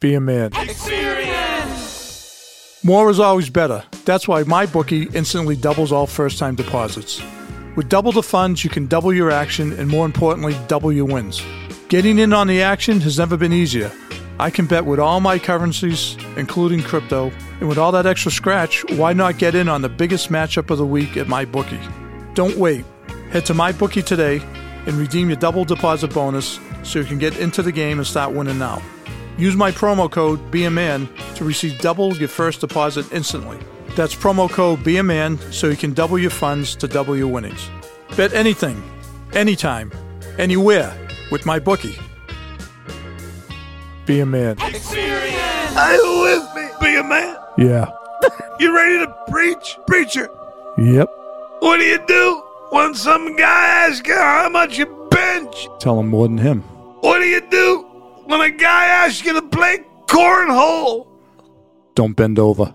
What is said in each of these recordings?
Be a man. More is always better. That's why MyBookie instantly doubles all first time deposits. With double the funds, you can double your action and, more importantly, double your wins. Getting in on the action has never been easier. I can bet with all my currencies, including crypto, and with all that extra scratch, why not get in on the biggest matchup of the week at MyBookie? Don't wait. Head to MyBookie today and redeem your double deposit bonus so you can get into the game and start winning now. Use my promo code BEAMAN to receive double your first deposit instantly. That's promo code BEAMAN so you can double your funds to double your winnings. Bet anything, anytime, anywhere with MyBookie. Be a man. Are you with me? Be a man. Yeah. You ready to preach? Preacher, Yep. what do you do when some guy asks you how much you bench? Tell him more than him. What do you do when a guy asks you to play cornhole? Don't bend over.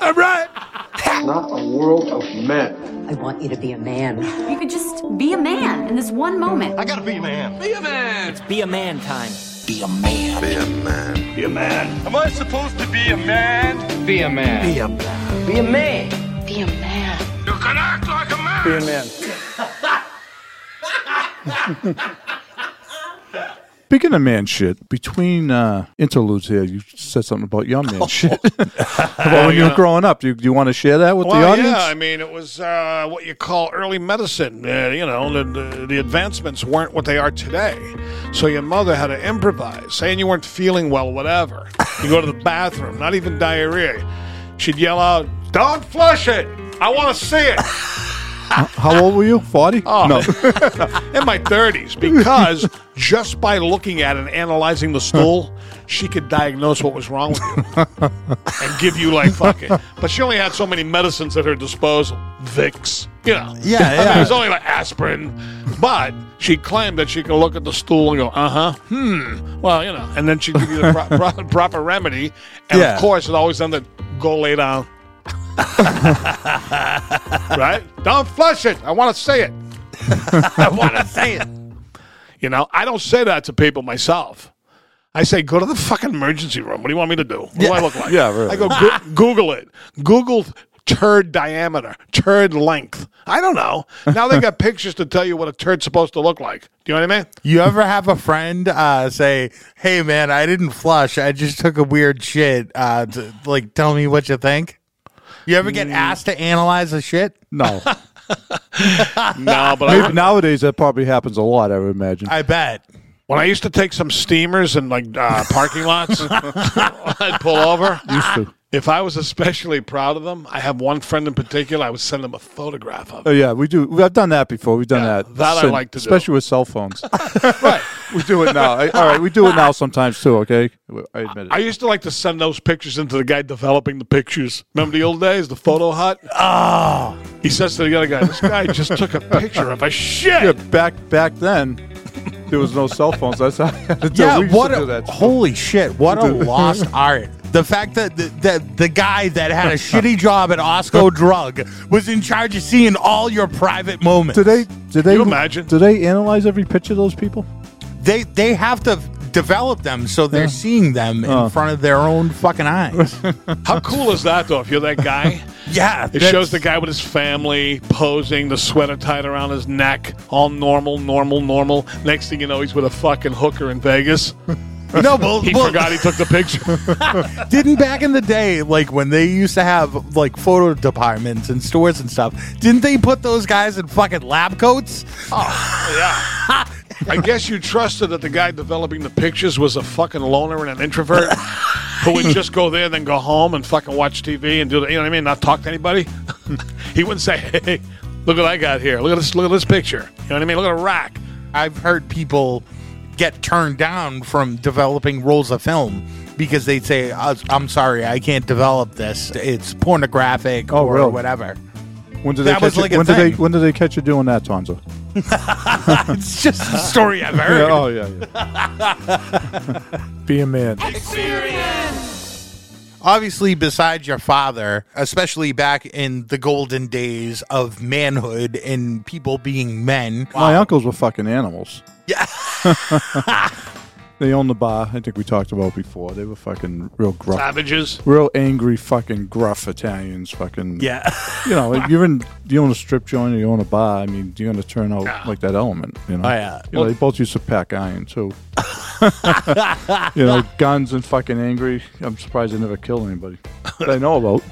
All right. not a world of men. I want you to be a man. You could just be a man in this one moment. I gotta be a man. Be a man. Be a man time. Be a man. Be a man. Be a man. Am I supposed to be a man? Be a man. Be a man. Be a man. Be a man. You can act like a man. Be a man. Speaking of man shit, between uh, interludes here, you said something about your man shit. about when you were growing up. Do you, do you want to share that with the audience? yeah, I mean, it was uh, what you call early medicine. Uh, you know, the, the, the advancements weren't what they are today. So your mother had to improvise, saying you weren't feeling well, whatever. You go to the bathroom, not even diarrhea. She'd yell out, Don't flush it! I want to see it! How old were you? 40? Oh, no. in my 30s because just by looking at it and analyzing the stool, she could diagnose what was wrong with you and give you like fucking. But she only had so many medicines at her disposal. Vicks, you know. Yeah, I mean, yeah. it was only like aspirin. But she claimed that she could look at the stool and go, uh huh, hmm. Well, you know. And then she'd give you the pro- pro- proper remedy. And Yeah. of course, it always ended, go lay down. right? Don't flush it. I want to say it. I want to say it. You know, I don't say that to people myself. I say, go to the fucking emergency room. What do you want me to do? What do I look like? Yeah, really. I go, "Goo- Google it. Google turd diameter, turd length. I don't know. Now they got pictures to tell you what a turd's supposed to look like. Do you know what I mean? You ever have a friend uh, say, "Hey, man, I didn't flush. I just took a weird shit." Uh, to, like, tell me what you think. You ever get asked to analyze a shit? no. No, but I, Maybe nowadays that probably happens a lot, I would imagine. I bet. when I used to take some steamers in like uh, parking lots, I'd pull over. Used to. If I was especially proud of them, I have one friend in particular. I would send them a photograph of. Oh, yeah, we do. I've done that before. We've done Yeah, that. that I like to do. Especially with cell phones. right. we do it now. I- all right, we do it now sometimes too, okay? I admit it. I used to like to send those pictures into the guy developing the pictures. Remember the old days, the photo hut? Oh. He says to the other guy, "This guy just took a picture of a shit." yeah, back back then, there was no cell phones. That's how I had to do. Yeah, we used what to do a that. holy shit! What a lost art. The fact that the, the the guy that had a shitty job at Osco Drug was in charge of seeing all your private moments. Did they? Do they? you imagine? Did they analyze every picture of those people? They they have to develop them so they're seeing them in Oh. front of their own fucking eyes. How cool is that, though? If you're that guy Yeah, It that's- shows the guy with his family posing, the sweater tied around his neck, all normal, normal, normal. Next thing you know, he's with a fucking hooker in Vegas. No, well, He well, forgot he took the picture. didn't back in the day, like when they used to have like photo departments and stores and stuff, didn't they put those guys in fucking lab coats? Oh yeah. I guess you trusted that the guy developing the pictures was a fucking loner and an introvert who would just go there, and then go home and fucking watch TV and do the, you know what I mean, not talk to anybody. he wouldn't say, "Hey, look what I got here. Look at this. Look at this picture." You know what I mean? Look at a rack. I've heard people get turned down from developing rolls of film because they'd say, "Uh, "I'm sorry, I can't develop this. It's pornographic Oh, or really? whatever." When did they That catch was you, like a when did they when did they catch you doing that, Tonzo? It's just a story I've heard. Yeah, oh yeah, yeah. Be a man. Experience obviously, besides your father, especially back in the golden days of manhood and people being men, My uncles were fucking animals. Yeah. They own the bar. I think we talked about before. They were fucking real gruff, Savages. real angry, fucking gruff Italians. Fucking yeah. You know, if you're in, you own a strip joint or you own a bar. I mean, you're gonna turn out Yeah. like that element. You know. Oh, yeah. You know, they both used to pack iron too. you know, guns and fucking angry. I'm surprised they never killed anybody that I know about.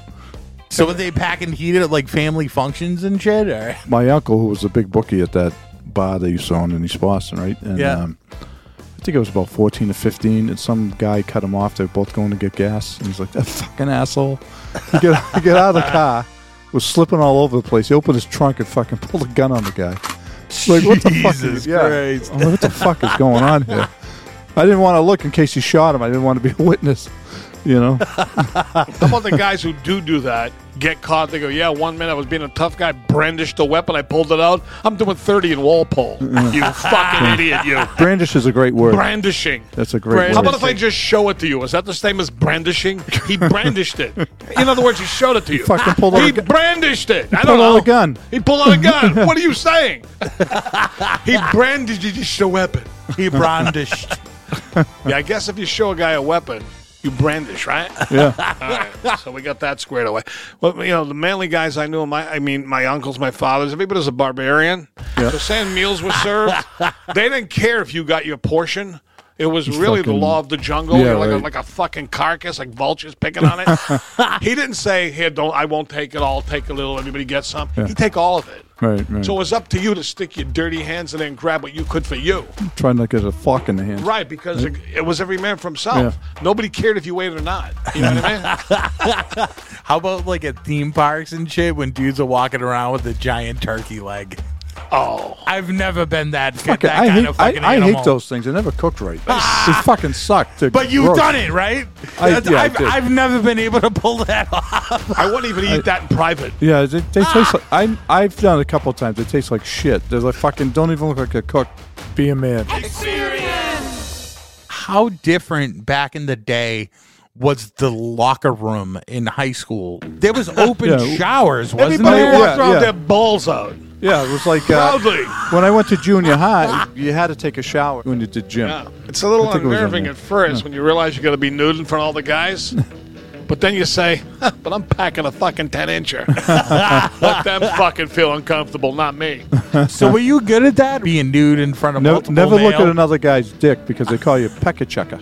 So were they packing heat at like family functions and shit? Or my uncle, who was a big bookie at that bar they used to own in East Boston, right? And, Yeah. Um, I think it was about 14 to 15, and some guy cut him off. They were both going to get gas. And he's like, that fucking asshole. He get, get out of the car, was slipping all over the place. He opened his trunk and fucking pulled a gun on the guy. Like, what the fuck? Jesus Is, yeah. Like, what the fuck is going on here? I didn't want to look in case he shot him. I didn't want to be a witness, you know? How about the guys who do do that? Get caught. They go, yeah. One minute I was being a tough guy, brandished a weapon. I pulled it out. I'm doing 30 in Walpole. you fucking idiot, you. Brandish is a great word. Brandishing. That's a great How word. How about if I just show it to you? Is that the same as brandishing? He brandished it. In other words, he showed it to you. fucking pulled out He a gu- brandished it. I pulled don't know. out a gun. He pulled out a gun. what are you saying? he brandished a weapon. he brandished. Yeah, I guess if you show a guy a weapon, you brandish, right? Yeah. All right, so we got that squared away. Well, you know, the manly guys I knew, my I mean, my uncles, my fathers, everybody's a barbarian. So saying meals were served, they didn't care if you got your portion. It was really the law of the jungle. Yeah, like, a, like a fucking carcass, like vultures picking on it. he didn't say, "Here, don't. I won't take it. I'll take a little. Everybody gets some." He'd take all of it. Right, right. So it was up to you to stick your dirty hands in there and grab what you could for you. Trying to get a fork in the hand. Right, because it, it was every man for himself. Nobody cared if you ate it or not. You know what I mean? How about like at theme parks and shit when dudes are walking around with a giant turkey leg? Oh, I've never been that, that Fucking- kind I hate, of I, fucking I hate those things. They're never cooked right. Ah. they fucking suck. They're But you've gross. done it, right? I- That's- yeah, I I've, did. I've never been able to pull that off. I wouldn't even eat that in private. Yeah, they, they ah. taste like I. I've done it a couple of times. They taste like shit. They're like fucking. Don't even look like a cook. Be a man. Experience. How different back in the day was the locker room in high school? There was open Yeah. showers, wasn't Everybody there? walked Yeah, around yeah. their balls out. Yeah, it was like uh, Proudly. when I went to junior high. You had to take a shower when you did gym. Yeah. It's a little I think it was on unnerving there. at first when you realize you got to be nude in front of all the guys. but then you say, but I'm packing a fucking 10 incher. Let them fucking feel uncomfortable, not me. So were you good at that? Being nude in front of Never, multiple never look male? at another guy's dick because they call you pecker checker.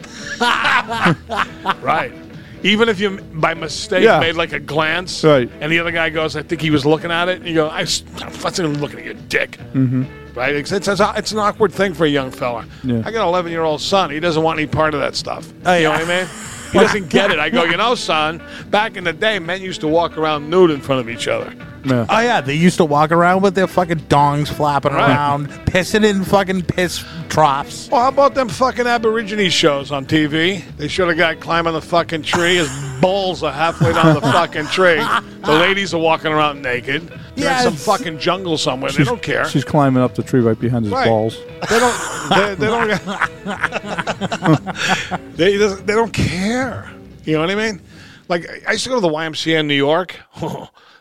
Right. Even if you, by mistake, Yeah. made like a glance, Right. and the other guy goes, I think he was looking at it, and you go, "I, am fucking looking at your dick. Mm-hmm. Right? It's, it's, it's an awkward thing for a young fella. Yeah. I got an 11 year old son. He doesn't want any part of that stuff. Oh, You know what I mean? He doesn't get it. I go, you know, son, back in the day, men used to walk around nude in front of each other. Yeah. Oh yeah, they used to walk around with their fucking dongs flapping Right. around, pissing in fucking piss troughs. Well, how about them fucking Aborigine shows on TV? They showed a guy climbing the fucking tree. His balls are halfway down the fucking tree. The ladies are walking around naked. They're in some Yes. fucking jungle somewhere. They don't care. She's climbing up the tree right behind his Right. balls. They don't. They, they don't. they, they don't care. You know what I mean? Like I used to go to the YMCA in New York.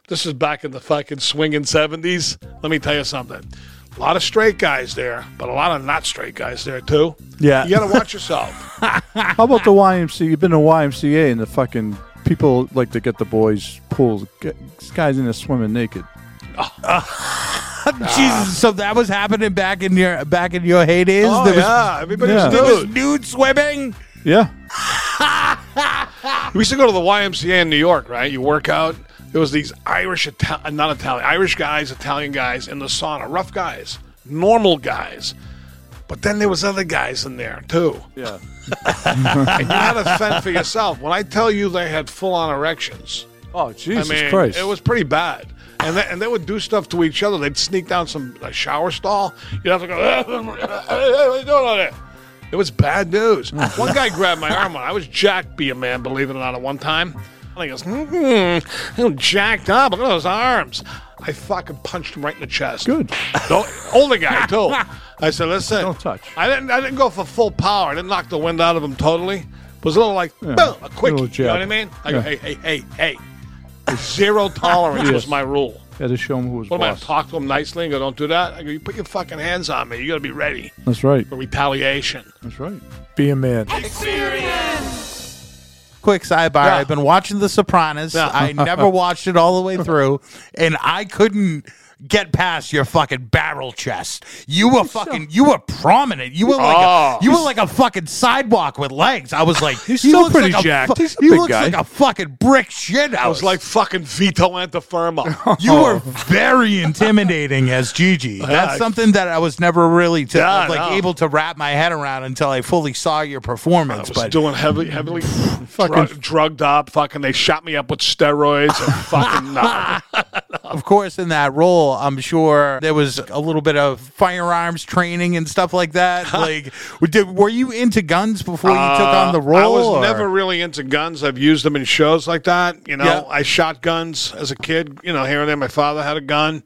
This is back in the fucking swinging seventies. Let me tell you something. A lot of straight guys there, but a lot of not straight guys there too. Yeah. You got to watch yourself. How about the YMCA? You've been to YMCA and the fucking people like to get the boys pulled. Get, this guy's in there swimming naked. Ah. Jesus, so that was happening back in your back in your heydays. Oh, there was, yeah. Everybody's Yeah. there was nude. nude swimming. Yeah. We used to go to the YMCA in New York, right? You work out. There was these Irish, Ital- uh, not Italian, Irish guys, Italian guys in the sauna, rough guys, normal guys. But then there was other guys in there too, Yeah. and you had to fend for yourself. When I tell you they had full-on erections, Oh Jesus I mean, Christ! it was pretty bad. And they, and they would do stuff to each other. They'd sneak down some a shower stall. You'd have to go. Hey, what are you doing on there? It was bad news. one guy grabbed my arm. I was jacked, be a man, believe it or not, at one time. And he goes, hmm, I'm jacked up. Look at those arms. I fucking punched him right in the chest. Good. No, older guy too. I said, listen, Don't touch. I didn't. I didn't go for full power. I didn't knock the wind out of him totally. It was a little like Yeah, boom, a quick. You know what I mean? I go, hey, hey, hey, hey. Zero tolerance was my rule. Had to show him who was What am I boss. gonna talk to him nicely and go, don't do that? I go, you put your fucking hands on me. You gotta be ready That's right. for retaliation. That's right. Be a man. Quick sidebar: Yeah. I've been watching The Sopranos. Yeah. I never watched it all the way through, and I couldn't get past your fucking barrel chest. You were fucking, you were prominent. You were like, Oh. a, you were like a fucking sidewalk with legs. I was like, He's he still looks pretty like a jacked. fu- He's a he big looks guy. like a fucking brick shit I house. was like fucking Vito Antuofermo. You were very intimidating as Gigi. That's I- something that I was never really to, Yeah, I like know. able to wrap my head around until I fully saw your I performance. was But doing heavily, heavily Fucking- drug, drugged up. Fucking, they shot me up with steroids and fucking. nah. of course, in that role, I'm sure there was a little bit of firearms training and stuff like that. like, did, were you into guns before you took on the Uh, role? I was or- never really into guns. I've used them in shows like that. You know, Yeah. I shot guns as a kid. You know, here and there. My father had a gun.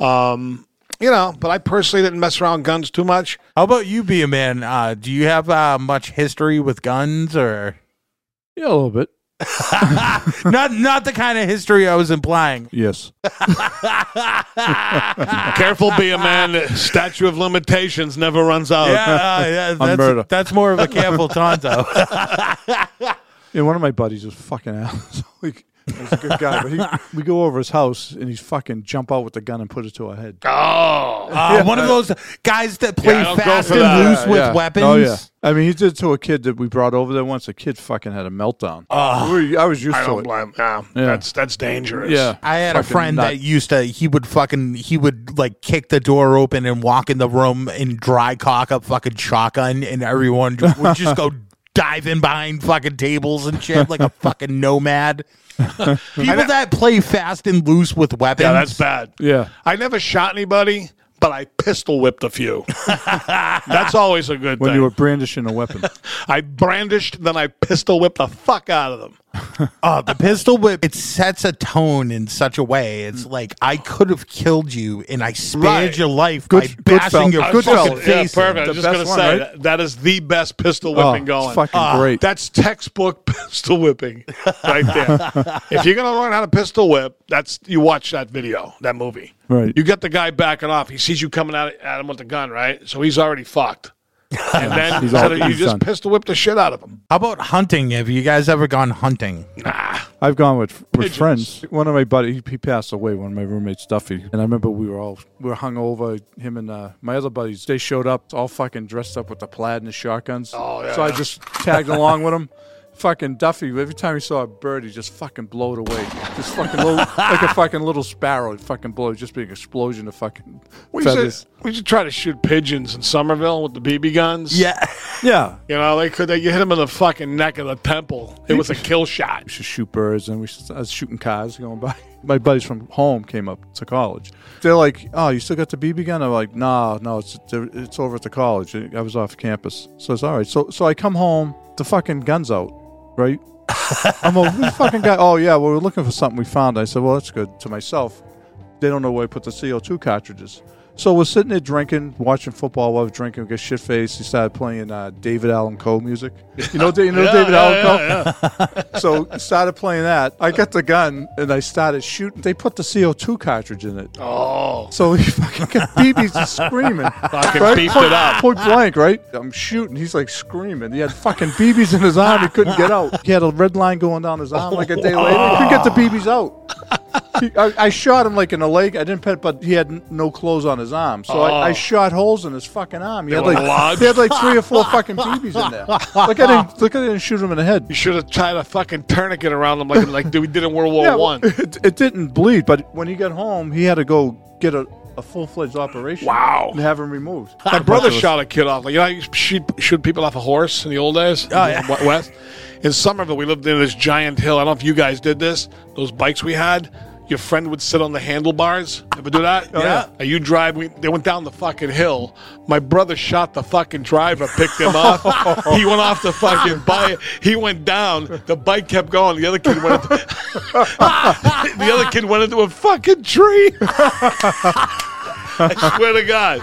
Um, you know, but I personally didn't mess around guns too much. How about you, be a man? Uh, do you have uh, much history with guns, or Yeah, a little bit. not? Not the kind of history I was implying. Yes. Careful, be a man. The Statue of limitations never runs out. Yeah, uh, yeah that's, that's more of a careful Tonzo. Yeah, one of my buddies was fucking asshole. Like, He's a good guy, but he, we go over his house and he's fucking jump out with the gun and put it to our head. Oh, Uh, one of those guys that play Yeah, don't go fast for and that. loose with Yeah. weapons. Oh yeah. I mean, he did it to a kid that we brought over there once. A kid fucking had a meltdown. Oh, I was used I to don't it. blame. Yeah, Yeah. that's that's dangerous. Yeah, I had a Fucking friend nut. that used to. He would fucking. He would like kick the door open and walk in the room and dry cock up fucking shotgun, and everyone would just go diving behind fucking tables and shit like a fucking nomad. People that play fast and loose with weapons. yeah, that's bad. Yeah. I never shot anybody, but I pistol whipped a few. that's always a good When thing. you were brandishing a weapon. I brandished, then I pistol whipped the fuck out of them. Oh, the pistol whip. It sets a tone in such a way. It's like I could have killed you, and I spared Right. your life Good- by good bashing fella. your good good fucking fella. Yeah, face. in. perfect. I The was just best gonna one, say right? that, that is the best pistol Oh, whipping going. it's fucking Ah, great. That's textbook pistol whipping right there. if you're gonna learn how to pistol whip, that's you watch that video, that movie. Right. You get the guy backing off. He sees you coming at, at him with the gun, right? So he's already fucked. And then He's all- that you he's just done. pistol whip the shit out of him. How about hunting? Have you guys ever gone hunting? Nah. I've gone with with Pigeons. friends. One of my buddies, he, he passed away. One of my roommates, Duffy, and I remember we were all we were hung over. Him and uh, my other buddies, they showed up all fucking dressed up with the plaid and the shotguns. Oh, yeah. So I just tagged along with them. Fucking Duffy, every time he saw a bird, he just fucking blow it away. Just fucking little, like a fucking little sparrow. He'd fucking blow, it, just be an explosion of fucking We used, feathers. to, we used to try to shoot pigeons in Somerville with the BB guns. Yeah. Yeah, You know, they could they, you hit them in the fucking neck of the temple. It was a kill shot. we should shoot birds, and we should, I was shooting cars going by. My buddies from home came up to college. They're like, "Oh, you still got the BB gun?" I'm like, "No, no, it's it's over at the college. I was off campus." So it's all right. So so I come home, the fucking gun's out, right? I'm a "Who's the fucking guy. Oh yeah, well we're looking for something we found. I said, "Well, that's good." To myself, they don't know where I put the CO2 cartridges. So we're sitting there drinking, watching football while drinking. We get shit faced. He started playing uh, David Allan Coe music. You know, you know David Allan Coe. so he started playing that. I got the gun and I started shooting. They put the CO2 cartridge in it. Oh, So he fucking got BBs just screaming. Fucking beefed it up. Point blank, right? I'm shooting. He's like screaming. He had fucking BBs in his arm. He couldn't get out. He had a red line going down his arm like a day later. He couldn't get the BBs out. He, I, I shot him like in the leg. I didn't pet, but he had n- no clothes on his arm. So I, I oh. shot holes in his fucking arm. He had like lodged? he had like three or four fucking BBs in there. Like I didn't look. I didn't shoot him in the head. you should have tied a fucking tourniquet around him like like we did in World War Yeah, well, One. it, it didn't bleed, but when he got home, he had to go get a, a full fledged operation. Wow. And have him removed. My brother shot a kid off. Like you know, how you shoot, shoot people off a horse in the old days. Oh yeah. West. In Somerville, we lived in this giant hill. I don't know if you guys did this. Those bikes we had. Your friend would sit on the handlebars. Ever do that? Oh, yeah. And you drive. We, they went down the fucking hill. My brother shot the fucking driver, picked him up. he went off the fucking bike. He went down. The bike kept going. The other kid went. Into, the other kid went into a fucking tree. I swear to God,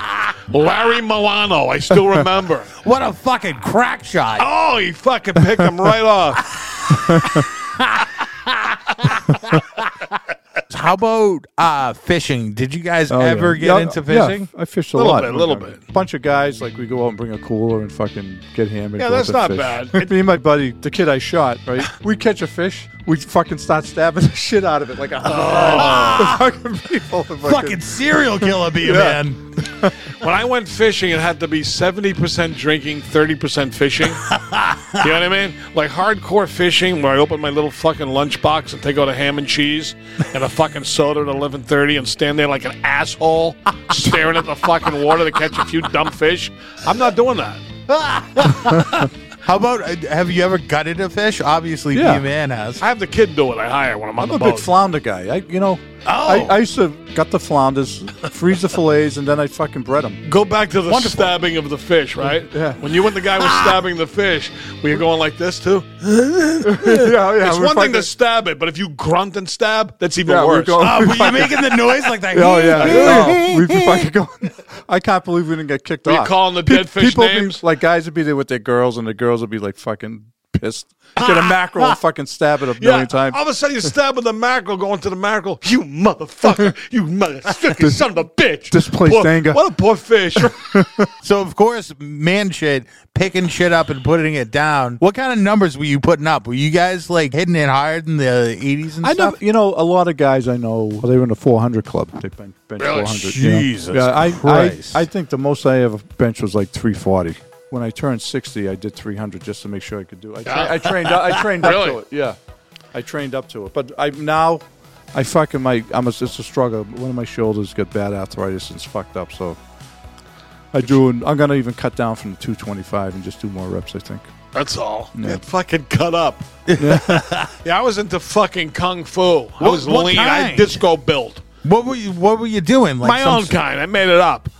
Larry Milano. I still remember. What a fucking crack shot. Oh, he fucking picked him right off. How about uh, fishing? Did you guys Oh, ever yeah. get Yeah, into yeah, fishing? I fished a Little lot. bit, little bit. A Bunch of guys, like we go out and bring a cooler and fucking get hammered. Yeah, go out that's to not fish. bad. Me and my buddy, the kid I shot, right? We catch a fish, we fucking start stabbing the shit out of it like a hundred oh. fucking people, fucking, Fucking serial killer, be a Yeah. man. When I went fishing, it had to be 70% drinking, 30% fishing. you know what I mean? Like hardcore fishing, where I open my little fucking lunchbox and take out a ham and cheese and a fucking soda at 11.30 and stand there like an asshole staring at the fucking water to catch a few dumb fish. I'm not doing that. How about uh, have you ever gutted a fish? Obviously, Yeah. man has. I have the kid do it. I hire when I'm on I'm the a boat. big flounder guy. I, you know. Oh. I, I used to gut the flounders, freeze the fillets, and then I fucking bread them. Go back to the stabbing of the fish, right? Yeah. When you and the guy was ah. stabbing the fish, were you going like this too? yeah, yeah. It's we're one thing fucking- to stab it, but if you grunt and stab, that's even Yeah, we're worse. going- Oh, were you making the noise like that? Oh yeah, no, we'd be fucking going. I can't believe we didn't get kicked Were you off. calling the Pe- dead fish people names? Be, like guys would be there with their girls, and the girls would be like fucking pissed. Get a mackerel and fucking stab it a Yeah, million times. all of a sudden you stab with the mackerel, going to the mackerel. You motherfucker! You motherfucking son of a bitch! Displaced Poor- anger. What a poor fish! So of course, man shit, picking shit up and putting it down. What kind of numbers were you putting up? Were you guys like hitting it hard in the eighties and I stuff? never, you know, a lot of guys I know, well, they were in the 400 club. They bench, bench Really? 400. you know. Jesus Yeah, I, I, Christ. I think the most I ever bench was like 340. When I turned 60, I did 300 just to make sure I could do it. I, tra- I trained, up- I trained up to it. Yeah, I trained up to it. But I now, I fucking my, I'm a, it's a struggle. One of my shoulders got bad arthritis and it's fucked up. So I do, and I'm gonna even cut down from the 225 and just do more reps. I think. That's all. Yeah. Get fucking cut up. yeah, I was into fucking kung fu. I What- was lean. I kind? had disco built. What were you What were you doing? Like My some own s- kind. I made it up.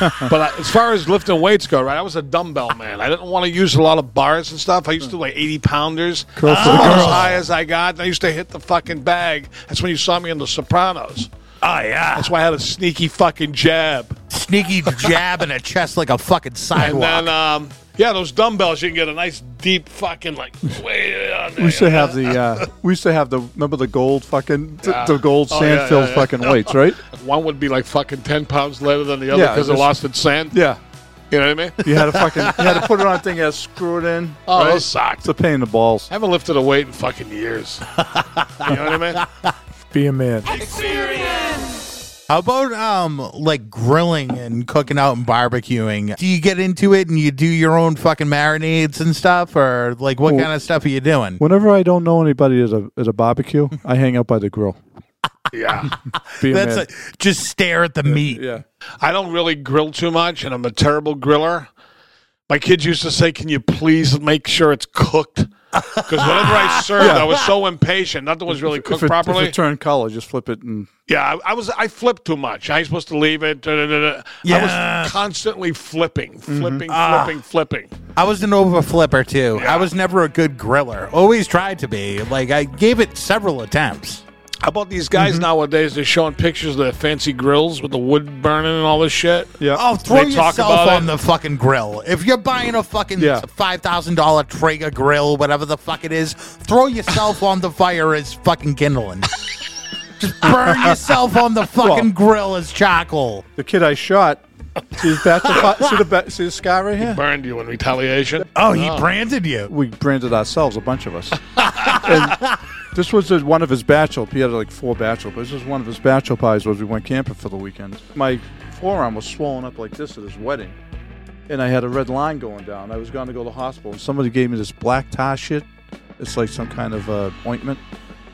but I, as far as lifting weights go, right, I was a dumbbell man. I didn't want to use a lot of bars and stuff. I used to do like 80 pounders. Curl for the About girls. As high as I got. I used to hit the fucking bag. That's when you saw me in The Sopranos. Oh yeah, That's why I had a sneaky fucking jab. sneaky jab in a chest like a fucking And sidewalk. then, um, yeah, those dumbbells, you can get a nice deep fucking, like, way on there. We used to have the, uh, we used to have the, remember the gold fucking, th- Yeah. the gold Oh, sand yeah, filled yeah, yeah. fucking weights, right? One would be like fucking 10 pounds lighter than the other Yeah, because it just- lost its sand. Yeah. You know what I mean? You had to fucking, you had to put it on a thing, you had to screw it in. Oh, right? those sucked. It's a pain in the balls. I haven't lifted a weight in fucking years. you know what I mean? Be a man. How about um like grilling and cooking out and barbecuing? Do you get into it and you do your own fucking marinades and stuff, or like what Well- kind of stuff are you doing? Whenever I don't know anybody at a, at a barbecue, I hang out by the grill. Yeah. Be a That's man. like, just stare at the meat. yeah. I don't really grill too much, and I'm a terrible griller. My kids used to say, "Can you please make sure it's cooked?" Because whenever I served, I was so impatient. Nothing was really cooked if it, properly. If it turned color, just flip it and yeah, I, I was. I flipped too much. I was supposed to leave it. da, da, da, da. I was constantly flipping, flipping, Ah. flipping, flipping. I was an over flipper too. I was never a good griller. Always tried to be. Like I gave it several attempts. How about these guys Mm-hmm. nowadays? They're showing pictures of their fancy grills with the wood burning and all this shit. Yeah. Oh, throw They talk yourself about on it. the fucking grill. If you're buying a fucking Yeah. five thousand dollar Traeger grill, whatever the fuck it is, throw yourself on the fire as fucking kindling. Just burn yourself on the fucking grill as charcoal. The kid I shot. See his bachelor fi- see the ba- see the scar right here? He burned you in retaliation. Oh, he branded you. We branded ourselves, a bunch of us. and this was a, one of his bachelor. He had like four bachelor. But this was one of his bachelor pies. Was we went camping for the weekend. My forearm was swollen up like this at his wedding, and I had a red line going down. I was going to go to the hospital, and somebody gave me this black tar shit. It's like some kind of uh, ointment,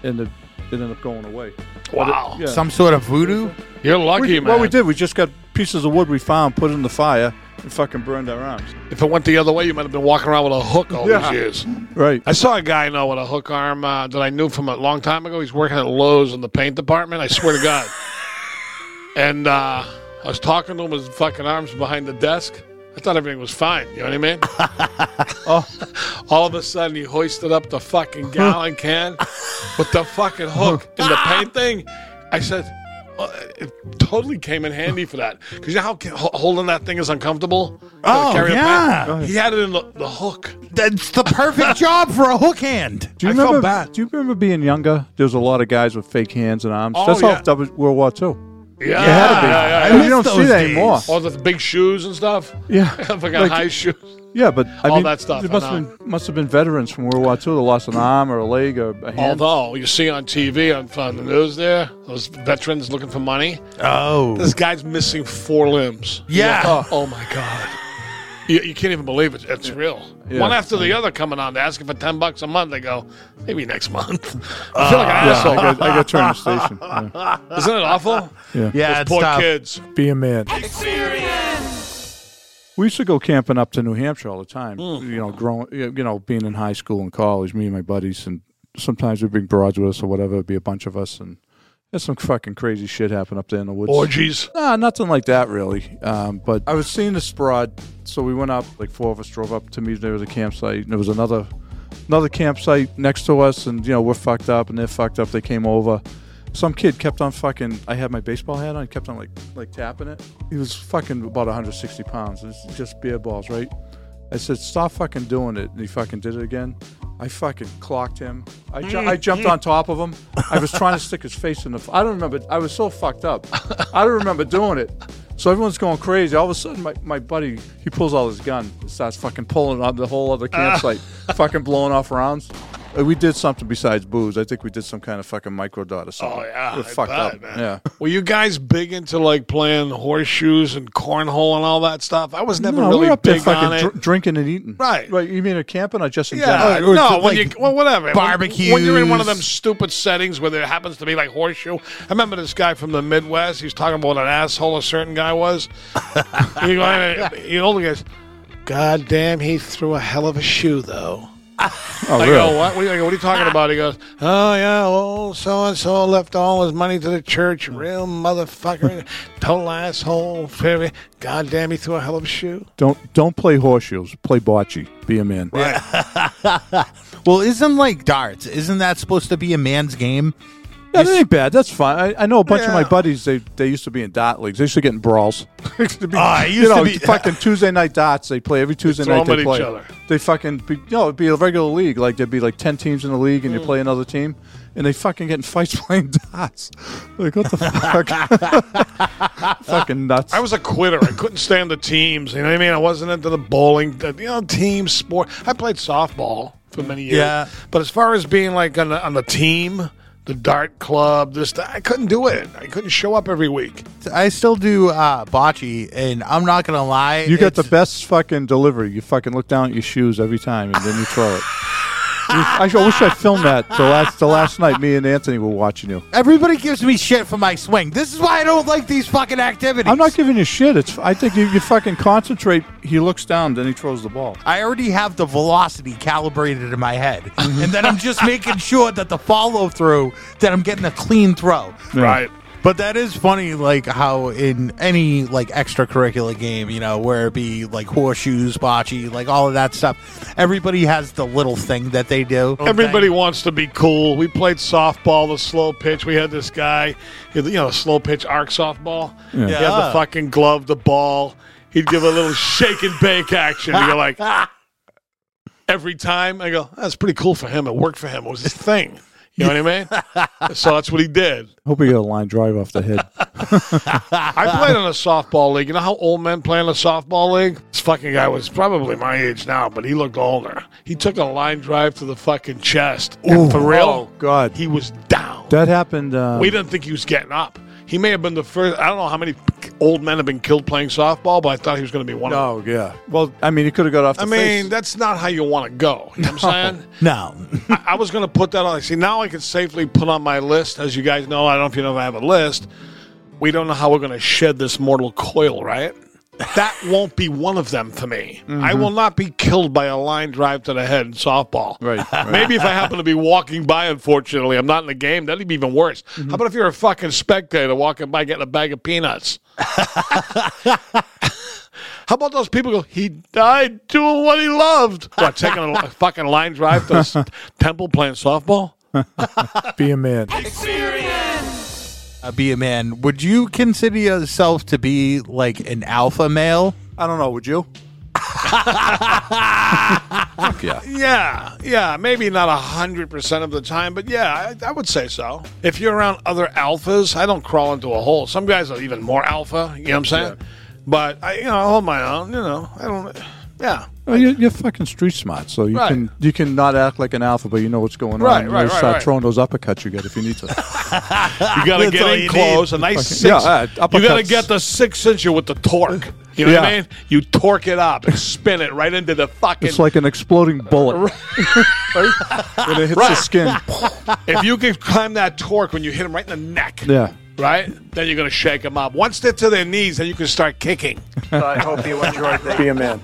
and it, it ended up going away. Wow. Yeah. Some sort of voodoo. You're lucky, we, man. Well, we did. We just got pieces of wood we found, put it in the fire, and fucking burned our arms. If it went the other way, you might have been walking around with a hook all Yeah. these years. Right. I saw a guy I know with a hook arm uh, that I knew from a long time ago. He's working at Lowe's in the paint department. I swear to God. And uh, I was talking to him. His fucking arms behind the desk. I thought everything was fine. You know what I mean? Oh. All of a sudden, he hoisted up the fucking gallon can with the fucking hook in the paint thing. I said, Uh, it totally came in handy for that. Because you know how holding that thing is uncomfortable? Oh, yeah. He had it in the, the hook. That's the perfect job for a hook hand. Do you I felt remember? bad. Do you remember being younger? There was a lot of guys with fake hands and arms. Oh, That's yeah. all w- World War II. Yeah. It had. Yeah, yeah, And yeah. you don't see those that days. anymore. All the big shoes and stuff. Yeah, fucking Like- high shoes. Yeah, but I all mean, that stuff, It must have been must have been veterans from World War II that lost an arm or a leg or a hand. Although you see on TV on, on the news there, those veterans looking for money. Oh. This guy's missing four limbs. Yeah. Oh, oh my god. You, you can't even believe it. It's real. Yeah. One after the other coming on. They're asking for ten bucks a month. They go, maybe next month. I feel like an yeah, asshole. I got, I got turned the station. Yeah. Isn't it awful? yeah. Yeah, Those it's poor tough. kids. Be a man. We used to go camping up to New Hampshire all the time. Hmm. You know, growing, you know, being in high school and college, me and my buddies, and sometimes we'd bring broads with us or whatever. It'd be a bunch of us, and there's some fucking crazy shit happen up there in the woods. Orgies. Nah, nothing like that really. Um, but I was seeing this broad, so we went up. Like four of us drove up to meet. There was a campsite. And there was another, another campsite next to us, and you know we're fucked up, and they're fucked up. They came over. Some kid kept on fucking. I had my baseball hat on. Kept on like like tapping it. He was fucking about 160 pounds. It's just beer balls, right? I said, stop fucking doing it. And he fucking did it again. I fucking clocked him. I, ju- I jumped on top of him. I was trying to stick his face in the. F- I don't remember. I was so fucked up. I don't remember doing it. So everyone's going crazy. All of a sudden, my, my buddy, he pulls out his gun starts fucking pulling on the whole other campsite, fucking blowing off rounds. Uh, We did something besides booze. I think we did some kind of fucking micro dot or something. Oh yeah, We're I fucked bet, up. man. Yeah. Were you guys big into like playing horseshoes and cornhole and all that stuff? I was never no, really there big fucking on it. dr- drinking and eating. Right. Right. You mean a camping or just in Yeah, general? no, when you well, whatever When- barbecues. When, you're in one of them stupid settings where there happens to be like horseshoe. I remember this guy from the Midwest. He's talking about an asshole a certain guy was. he, he only goes, "God damn, he threw a hell of a shoe, though." Oh, I really? go, what? What are, you, what are you talking about? He goes, oh, yeah, well, so and so left all his money to the church. Mm. Real motherfucker. Total asshole. God damn, he threw a hell of a shoe. Don't don't play horseshoes. Play bocce. Be a man. Well, isn't like darts? Isn't that supposed to be a man's game? Yeah, that ain't bad. That's fine. I, I know a bunch of my buddies. They they used to be in dot leagues. They used to get in brawls. To be, Oh, I you used to know, be- fucking Tuesday night dots. They play every Tuesday night. They play. each other. They fucking be, you know it'd be a regular league. Like there'd be like ten teams in the league, and Hmm. you play another team, and they fucking get in fights playing dots. Like what the fuck? fucking nuts. I was a quitter. I couldn't stand the teams. You know what I mean? I wasn't into the bowling, the, you know, team sport. I played softball for many years. Yeah. But as far as being like on the, on the team, the dart club, this, that, I couldn't do it. I couldn't show up every week. I still do uh, bocce, and I'm not gonna lie. you got the best fucking delivery. You fucking look down at your shoes every time, and then you throw it. I wish I filmed that the last the last night. Me and Anthony were watching you. Everybody gives me shit for my swing. This is why I don't like these fucking activities. I'm not giving you shit. It's. I think you, you fucking concentrate. He looks down, then he throws the ball. I already have the velocity calibrated in my head, and then I'm just making sure that the follow through that I'm getting a clean throw. Right. But that is funny, like how in any like extracurricular game, you know, where it be like horseshoes, bocce, like all of that stuff, everybody has the little thing that they do. Everybody wants to be cool. We played softball, the slow pitch. We had this guy, you know, slow pitch arc softball. He had the fucking glove, the ball. He'd give a little shake and bake action. You're like, every time. I go, that's pretty cool for him. It worked for him. It was his thing. You know what I mean? so that's what he did. Hope he got a line drive off the head. I played in a softball league. You know how old men play in a softball league? This fucking guy was probably my age now, but he looked older. He took a line drive to the fucking chest. And for real, Oh, God. he was down. That happened. Uh, we didn't think he was getting up. He may have been the first. I don't know how many old men have been killed playing softball, but I thought he was going to be one of them. Oh, yeah. Well, I mean, he could have got off the I face. mean, that's not how you want to go. You know what I'm saying? No. I, I was going to put that on. See, now I can safely put on my list. As you guys know, I don't know if you know if I have a list. We don't know how we're going to shed this mortal coil, right? That won't be one of them for me. I mm-hmm. will not be killed by a line drive to the head in softball. Right, right. Maybe if I happen to be walking by, unfortunately, I'm not in the game, that'd be even worse. Mm-hmm. How about if you're a fucking spectator walking by getting a bag of peanuts? How about those people go, he died doing what he loved? What, taking a, a fucking line drive to s- Temple playing softball? be a man. Uh, be a man. Would you consider yourself to be like an alpha male? I don't know. Would you? Fuck yeah. Yeah, yeah, maybe not a hundred percent of the time, but yeah, I, I would say so. If you're around other alphas, I don't crawl into a hole. Some guys are even more alpha. You know what I'm saying? But I, you know, I hold my own. You know, I don't. Yeah, Well, you're, you're fucking street smart, so you Right. can you can not act like an alpha, but you know what's going Right, on. You right, know, right, start right. throwing those uppercuts you get if you need to. you got to get in you close. A nice six. yeah, uh, you got to get the six incher with the torque. You know what I mean? You torque it up and spin it right into the fucking. it's like an exploding bullet. right? When it hits the Right. skin. if you can climb that torque when you hit him right in the neck. Yeah. Right? Then you're going to shake them up. Once they're to their knees, then you can start kicking. I hope you enjoyed that. Be a man.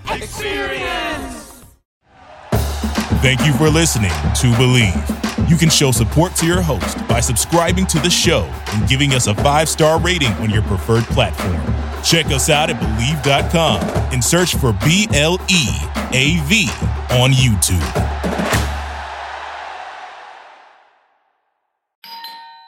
Thank you for listening to Bleav. You can show support to your host by subscribing to the show and giving us a five star rating on your preferred platform. Check us out at Bleav.com and search for B L E A V on YouTube.